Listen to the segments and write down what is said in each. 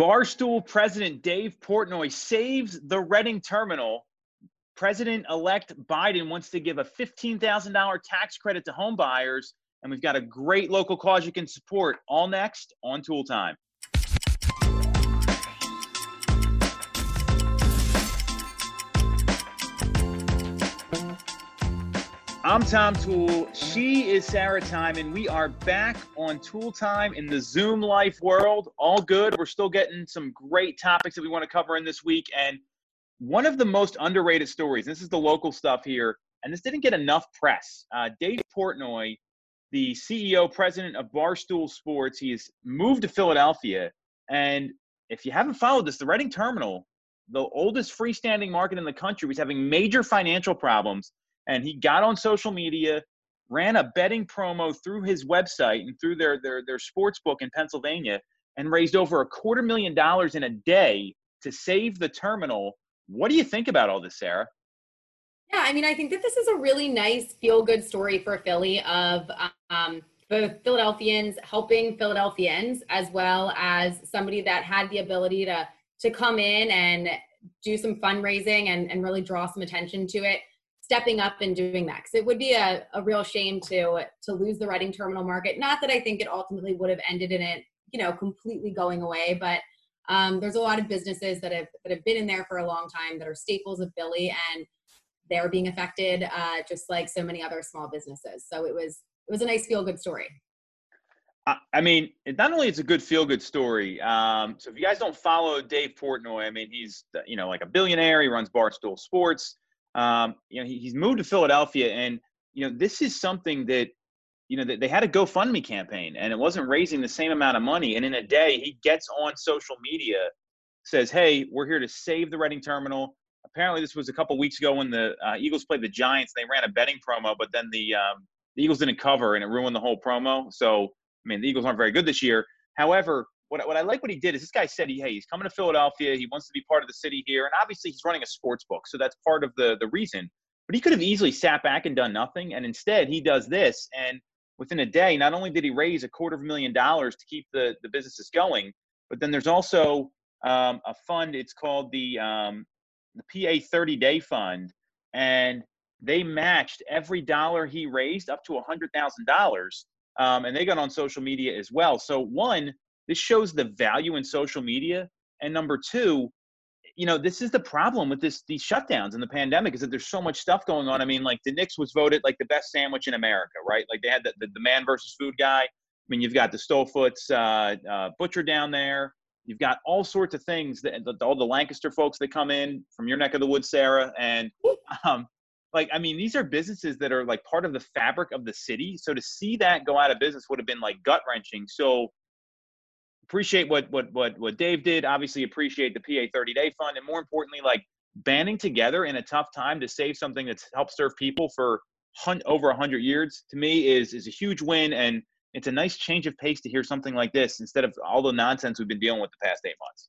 Barstool President Dave Portnoy saves the Reading terminal. President elect Biden wants to give a $15,000 tax credit to home buyers. And we've got a great local cause you can support. All next on Tool Time. I'm Tom Tool. She is Sarah Time, and we are back on Tool Time in the Zoom life world. All good. We're still getting some great topics that we want to cover in this week. And one of the most underrated stories, this is the local stuff here, and this didn't get enough press. Uh, Dave Portnoy, the CEO, president of Barstool Sports, he has moved to Philadelphia. And if you haven't followed this, the Reading Terminal, the oldest freestanding market in the country, was having major financial problems and he got on social media, ran a betting promo through his website and through their their their sports book in Pennsylvania, and raised over a quarter million dollars in a day to save the terminal. What do you think about all this, Sarah? Yeah, I mean, I think that this is a really nice feel good story for Philly of um, both Philadelphians helping Philadelphians as well as somebody that had the ability to to come in and do some fundraising and, and really draw some attention to it stepping up and doing that because it would be a, a real shame to to lose the Reading terminal market not that i think it ultimately would have ended in it you know completely going away but um, there's a lot of businesses that have that have been in there for a long time that are staples of philly and they're being affected uh, just like so many other small businesses so it was it was a nice feel good story I mean, not only it's a good feel good story. Um, so if you guys don't follow Dave Portnoy, I mean, he's you know like a billionaire. He runs Barstool Sports. Um, you know, he, he's moved to Philadelphia, and you know, this is something that you know they had a GoFundMe campaign, and it wasn't raising the same amount of money. And in a day, he gets on social media, says, "Hey, we're here to save the Reading Terminal." Apparently, this was a couple weeks ago when the uh, Eagles played the Giants. They ran a betting promo, but then the um, the Eagles didn't cover, and it ruined the whole promo. So, I mean, the Eagles aren't very good this year. However, what, what I like what he did is this guy said, he, hey, he's coming to Philadelphia. He wants to be part of the city here. And obviously, he's running a sports book. So that's part of the, the reason. But he could have easily sat back and done nothing. And instead, he does this. And within a day, not only did he raise a quarter of a million dollars to keep the, the businesses going, but then there's also um, a fund. It's called the, um, the PA 30 Day Fund. And they matched every dollar he raised up to a $100,000. Um, and they got on social media as well. So, one, this shows the value in social media. And number two, you know, this is the problem with this these shutdowns and the pandemic is that there's so much stuff going on. I mean, like DiNic's was voted like the best sandwich in America, right? Like they had the, the, the man versus food guy. I mean, you've got the Stoltzfus uh, uh, butcher down there. You've got all sorts of things that all the Lancaster folks that come in from your neck of the woods, Sarah, and um, like I mean, these are businesses that are like part of the fabric of the city. So to see that go out of business would have been like gut wrenching. So appreciate what what what what Dave did. Obviously, appreciate the PA 30 Day Fund, and more importantly, like banding together in a tough time to save something that's helped serve people for hun- over 100 years. To me, is is a huge win, and it's a nice change of pace to hear something like this instead of all the nonsense we've been dealing with the past eight months.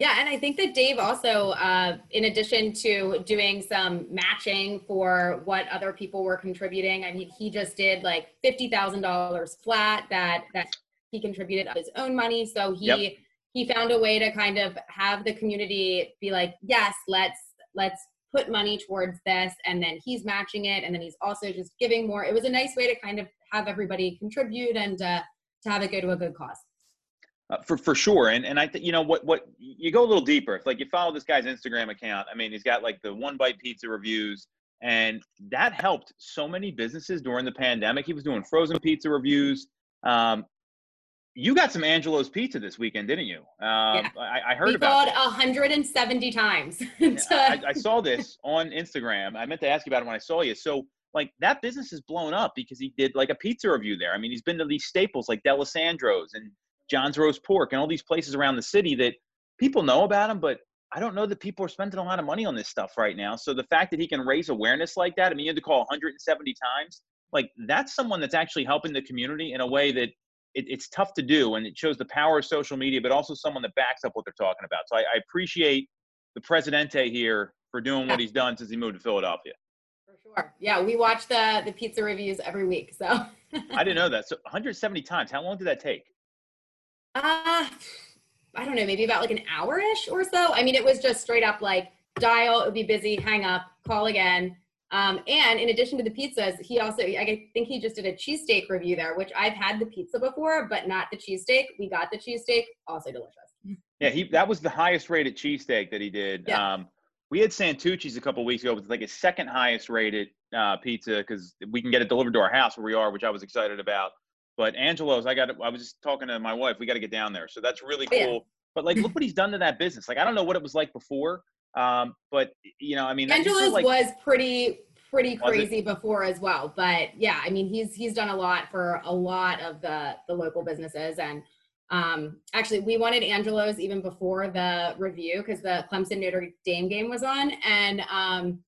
Yeah, and I think that Dave also, uh, in addition to doing some matching for what other people were contributing, I mean, he just did like fifty thousand dollars flat that that he contributed his own money so he yep. he found a way to kind of have the community be like yes let's let's put money towards this and then he's matching it and then he's also just giving more it was a nice way to kind of have everybody contribute and uh, to have it go to a good cause uh, for for sure, and and I think you know what what you go a little deeper. If like you follow this guy's Instagram account, I mean, he's got like the one bite pizza reviews, and that helped so many businesses during the pandemic. He was doing frozen pizza reviews. Um, you got some Angelo's pizza this weekend, didn't you? Um, yeah. I, I, heard we about it. 170 times. to... I, I, saw this on Instagram. I meant to ask you about it when I saw you. So, like, that business is blown up because he did like a pizza review there. I mean, he's been to these staples like D'Alessandro's and John's Roast Pork and all these places around the city that people know about him, but I don't know that people are spending a lot of money on this stuff right now. So the fact that he can raise awareness like that, I mean, you had to call 170 times. Like, that's someone that's actually helping the community in a way that it, it's tough to do, and it shows the power of social media, but also someone that backs up what they're talking about. So I, I appreciate the Presidente here for doing what he's done since he moved to Philadelphia. For sure. Yeah, we watch the the pizza reviews every week. So I didn't know that. So 170 times. How long did that take? Uh I don't know, maybe about like an hour ish or so. I mean, it was just straight up like dial, it would be busy, hang up, call again. Um, and in addition to the pizzas, he also, I think he just did a cheesesteak review there, which I've had the pizza before, but not the cheesesteak. We got the cheesesteak, also delicious. Yeah, he that was the highest rated cheesesteak that he did. Yeah. Um, we had Santucci's a couple weeks ago. It was like his second highest rated uh, pizza because we can get it delivered to our house where we are, which I was excited about. But Angelo's, I got. I was just talking to my wife. We got to get down there, so that's really cool. Oh, yeah. But like, look what he's done to that business. Like, I don't know what it was like before, um, but you know, I mean, that- this is Angelo's like, was pretty pretty crazy before as well, but yeah, I mean he's he's done a lot for a lot of the the local businesses and um actually we wanted Angelo's even before the review because the Clemson Notre Dame game was on and um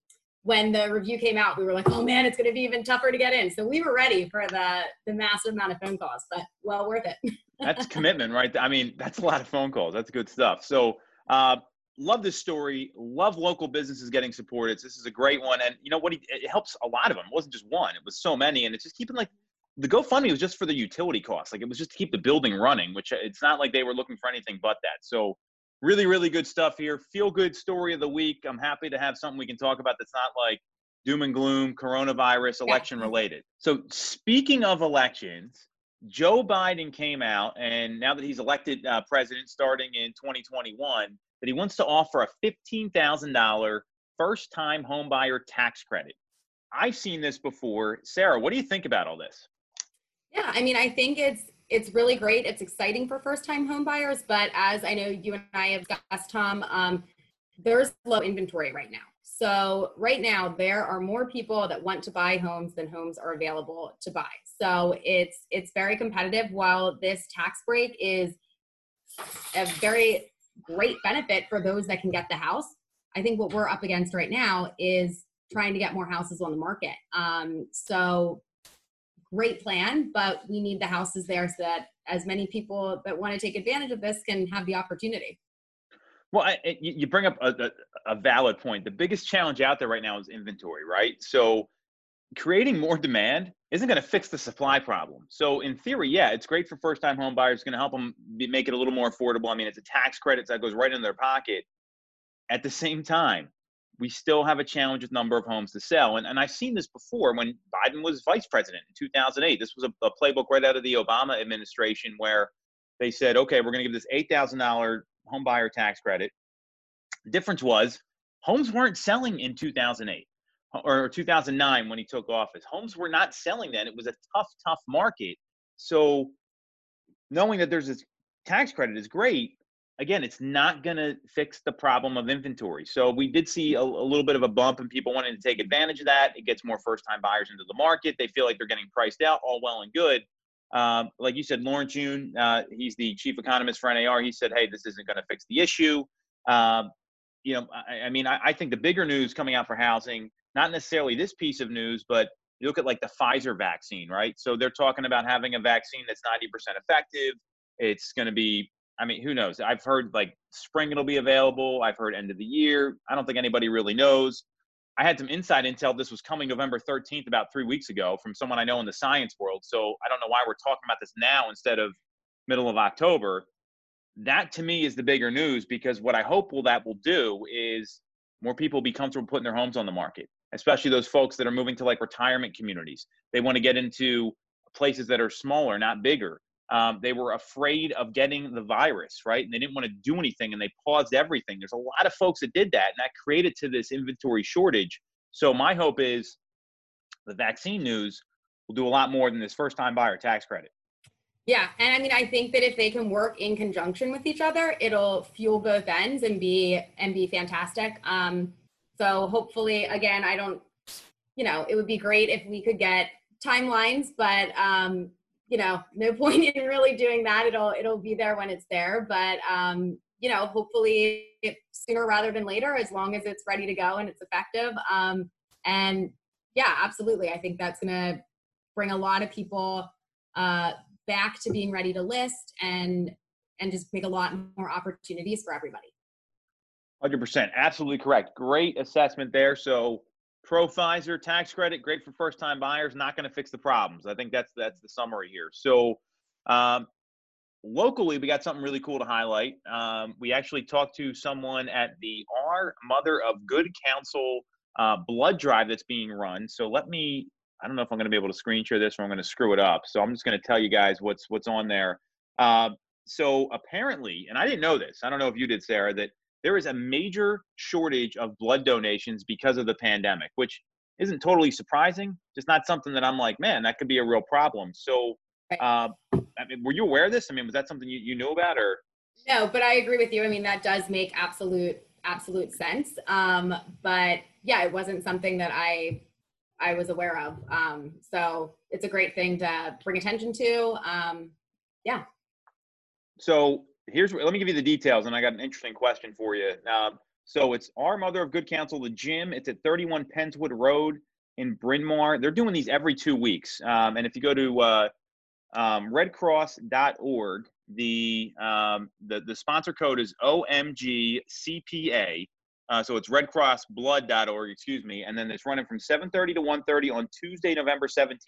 when the review came out we were like oh man it's going to be even tougher to get in so we were ready for the the massive amount of phone calls but well worth it that's commitment, right? I mean, that's a lot of phone calls. That's good stuff. So, uh, love this story. Love local businesses getting supported. This is a great one, and you know what? He, it helps a lot of them. It wasn't just one; it was so many, and it's just keeping like the GoFundMe was just for the utility costs. Like it was just to keep the building running, which uh, it's not like they were looking for anything but that. So, really, really good stuff here. Feel good story of the week. I'm happy to have something we can talk about that's not like doom and gloom, coronavirus, election related. So, speaking of elections, Joe Biden came out, and now that he's elected uh, president starting in 2021, that he wants to offer a $15,000 first time homebuyer tax credit. I've seen this before. Sarah, what do you think about all this? Yeah, I mean, I think it's it's really great. It's exciting for first time homebuyers, but as I know you and I have discussed, Tom, um, there's low inventory right now. So right now there are more people that want to buy homes than homes are available to buy. So it's it's very competitive. While this tax break is a very great benefit for those that can get the house, I think what we're up against right now is trying to get more houses on the market. Um, so great plan, but we need the houses there so that as many people that want to take advantage of this can have the opportunity. Well, I, you bring up a, a, a valid point. The biggest challenge out there right now is inventory, right? So, creating more demand isn't going to fix the supply problem. So, in theory, yeah, it's great for first-time home buyers. It's going to help them be, make it a little more affordable. I mean, it's a tax credit that goes right in their pocket. At the same time, we still have a challenge with number of homes to sell. And, and I've seen this before when Biden was vice president in 2008. This was a, a playbook right out of the Obama administration where they said, okay, we're going to give this $8,000 home buyer tax credit. The difference was homes weren't selling in 2008 or 2009 when he took office. Homes were not selling then. It was a tough, tough market. So knowing that there's this tax credit is great. Again, it's not going to fix the problem of inventory. So we did see a, a little bit of a bump and people wanting to take advantage of that. It gets more first time buyers into the market. They feel like they're getting priced out, all well and good. Um, like you said, Lawrence Yun, uh, he's the chief economist for NAR. He said, hey, this isn't going to fix the issue. Um, you know, I, I mean, I, I think the bigger news coming out for housing, not necessarily this piece of news, but you look at like the Pfizer vaccine, right? So they're talking about having a vaccine that's 90% effective. It's going to be, I mean, who knows? I've heard like spring it'll be available. I've heard end of the year. I don't think anybody really knows. I had some inside intel. This was coming November 13th, about three weeks ago, from someone I know in the science world. So I don't know why we're talking about this now instead of middle of October. That to me is the bigger news because what I hope will that will do is more people be comfortable putting their homes on the market, especially those folks that are moving to like retirement communities. They want to get into places that are smaller, not bigger. Um, they were afraid of getting the virus, right? And they didn't want to do anything and they paused everything. There's a lot of folks that did that and that created to this inventory shortage. So my hope is the vaccine news will do a lot more than this first time buyer tax credit. Yeah, and I mean, I think that if they can work in conjunction with each other, it'll fuel both ends and be and be fantastic. Um, so hopefully, again, I don't, you know, it would be great if we could get timelines, but um, you know, no point in really doing that. It'll it'll be there when it's there, but um, you know, hopefully sooner rather than later, as long as it's ready to go and it's effective. Um, and yeah, absolutely, I think that's gonna bring a lot of people. Uh, back to being ready to list and and just make a lot more opportunities for everybody. 100%. Absolutely correct. Great assessment there. So, pro Pfizer tax credit, great for first time buyers, not going to fix the problems. I think that's that's the summary here. So, um, locally, we got something really cool to highlight. Um, we actually talked to someone at the Our Mother of Good Counsel uh, blood drive that's being run. So let me. I don't know if I'm going to be able to screen share this or I'm going to screw it up. So I'm just going to tell you guys what's what's on there. Uh, so apparently, and I didn't know this. I don't know if you did, Sarah. That there is a major shortage of blood donations because of the pandemic, which isn't totally surprising. Just not something that I'm like, man, that could be a real problem. So, uh, I mean, were you aware of this? I mean, was that something you, you knew about or? No, but I agree with you. I mean, that does make absolute absolute sense. Um, but yeah, it wasn't something that I I was aware of. Um, so it's a great thing to bring attention to. Um, yeah. So here's let me give you the details, and I got an interesting question for you. Um, so it's our Mother of Good Counsel, the gym. It's at 31 Pennswood Road in Bryn Mawr. They're doing these every two weeks. Um, and if you go to uh, um, redcross.org, the, um, the the sponsor code is OMGCPA. Uh, so it's redcrossblood.org, excuse me. And then it's running from 7:30 to 1:30 on Tuesday, November 17th.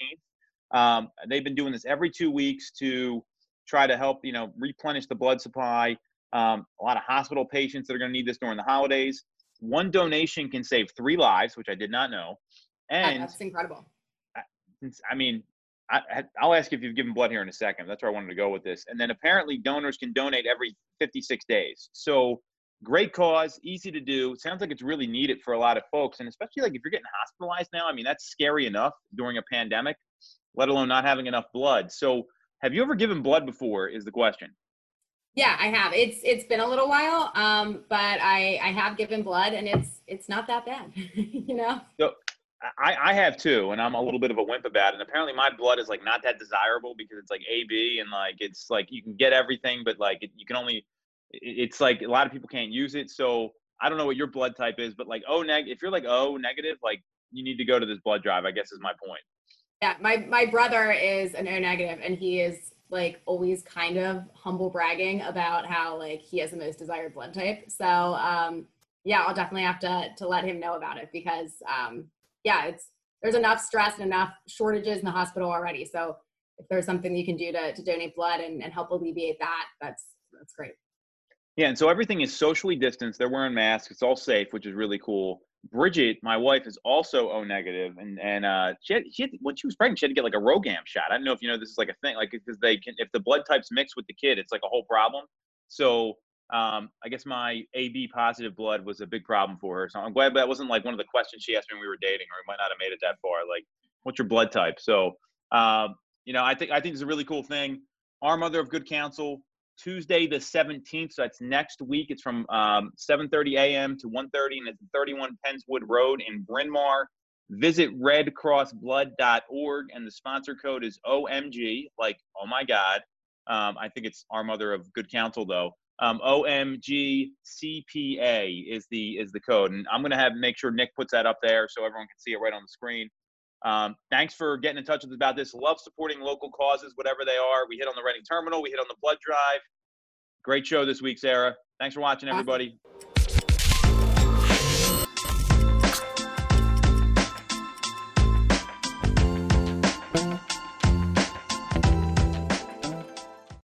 Um, they've been doing this every two weeks to try to help, you know, replenish the blood supply. Um, a lot of hospital patients that are going to need this during the holidays. One donation can save three lives, which I did not know. And that's incredible. I, I mean, I, will ask you if you've given blood here in a second. That's where I wanted to go with this. And then apparently donors can donate every 56 days. So great cause, easy to do. Sounds like it's really needed for a lot of folks. And especially like if you're getting hospitalized now, I mean, that's scary enough during a pandemic, let alone not having enough blood. So have you ever given blood before? Is the question. Yeah, I have. It's it's been a little while, um, but I I have given blood, and it's it's not that bad, you know. So I I have too, and I'm a little bit of a wimp about it. And apparently, my blood is like not that desirable because it's like AB, and like it's like you can get everything, but like it, you can only. It's like a lot of people can't use it. So I don't know what your blood type is, but like O neg, if you're like O negative, like you need to go to this blood drive. I guess is my point. Yeah, my my brother is an O negative, and he is like always kind of humble bragging about how like he has the most desired blood type. So um, yeah, I'll definitely have to to let him know about it because um, yeah, it's there's enough stress and enough shortages in the hospital already. So if there's something you can do to to donate blood and, and help alleviate that, that's that's great. Yeah, and so everything is socially distanced. They're wearing masks. It's all safe, which is really cool. Bridget, my wife, is also O negative, and and uh, she had, she had, when she was pregnant, she had to get like a RhoGAM shot. I don't know if you know this is like a thing, like because they can if the blood types mix with the kid, it's like a whole problem. So um, I guess my AB positive blood was a big problem for her. So I'm glad that wasn't like one of the questions she asked me when we were dating, or we might not have made it that far. Like, what's your blood type? So um, you know, I think I think it's a really cool thing. Our Mother of Good Counsel Tuesday the 17th. So that's next week. It's from um, 7:30 a.m. to 1:30, and it's 31 Pennswood Road in Bryn Mawr. Visit redcrossblood.org, and the sponsor code is OMG. Like, oh my God. Um, I think it's our mother of good counsel though. Um, OMG CPA is the is the code, and I'm gonna have make sure Nick puts that up there so everyone can see it right on the screen. Um, thanks for getting in touch with us about this. Love supporting local causes, whatever they are. We hit on the Reading Terminal, we hit on the blood drive. Great show this week, Sarah. Thanks for watching, everybody.